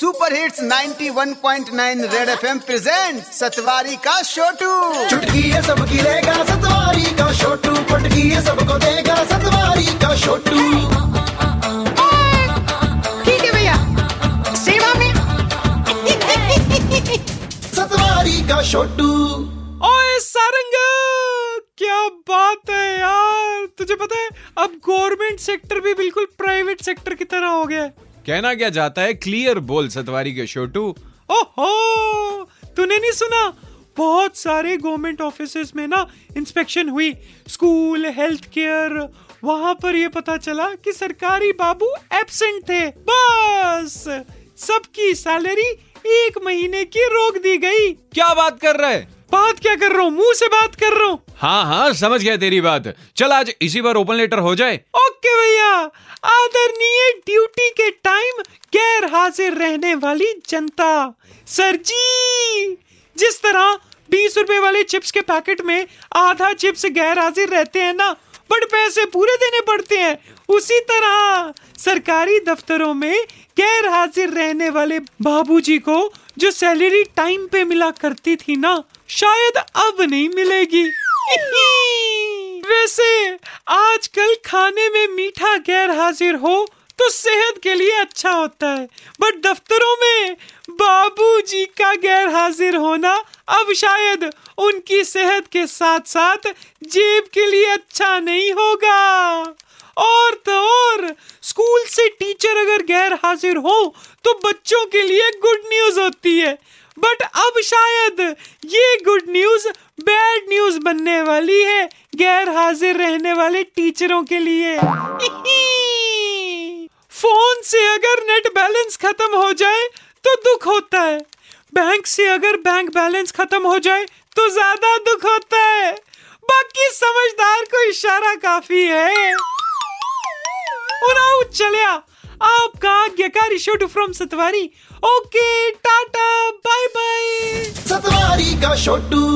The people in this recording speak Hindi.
Super hits 91.9 Red FM present Satwari का छोटू चुटकी है सबकी रहेगा सतवारी का छोटू पटकी है सबको देगा सतवारी का छोटू ठीक है भैया। सेवा में। सतवारी का छोटू ओए सारंग क्या बात है यार। तुझे पता है अब गवर्नमेंट सेक्टर भी बिल्कुल प्राइवेट सेक्टर की तरह हो गया है। कहना क्या जाता है? क्लियर बोल सतवारी के छोटू ओहो! तूने नहीं सुना? बहुत सारे गवर्नमेंट ऑफ़िस में ना इंस्पेक्शन हुई। स्कूल हेल्थ केयर वहाँ पर ये पता चला कि सरकारी बाबू एब्सेंट थे। बस! सबकी सैलरी एक महीने की रोक दी गई। क्या बात कर रहा है? बात क्या कर रहा हूँ? मुँह से बात कर रहा हूँ। हाँ हाँ समझ गया तेरी बात। चल आज इसी पर ओपन लेटर हो जाए। ओके भैया आदरणीय ड्यूटी के टाइम गैर हाजिर रहने वाली जनता। सर जी, जिस तरह बीस रुपए वाले चिप्स के पैकेट में आधा चिप्स गैर हाजिर रहते हैं ना बट पैसे पूरे देने पड़ते हैं। उसी तरह सरकारी दफ्तरों में गैर हाजिर रहने वाले बाबूजी को, जो सैलरी टाइम पे मिला करती थी ना, शायद अब नहीं मिलेगी। वैसे, आजकल खाने में मीठा गैर हाजिर हो तो सेहत के लिए अच्छा होता है। बट दफ्तरों में बाबूजी का गैर हाजिर होना अब शायद उनकी सेहत के साथ साथ जेब के लिए अच्छा नहीं होगा। और तो और, स्कूल से टीचर अगर गैर हाजिर हो तो बच्चों के लिए गुड न्यूज़ होती है। बट अब शायद ये गुड न्यूज़ बैड न्यूज़ बनने वाली है गैर हाजिर रहने वाले टीचरों के लिए। फ़ोन से अगर नेट बैलेंस खत्म हो जाए तो दुख होता है। बैंक से अगर बैंक बैलेंस खत्म हो जाए तो ज़्यादा दुख होता है। बाकी समझदार को इशारा काफ़ी है। उड़ाऊ चलिया आपका आज्ञाकारी Shotu from Satwari. Okay, tata bye bye Satwari का छोटू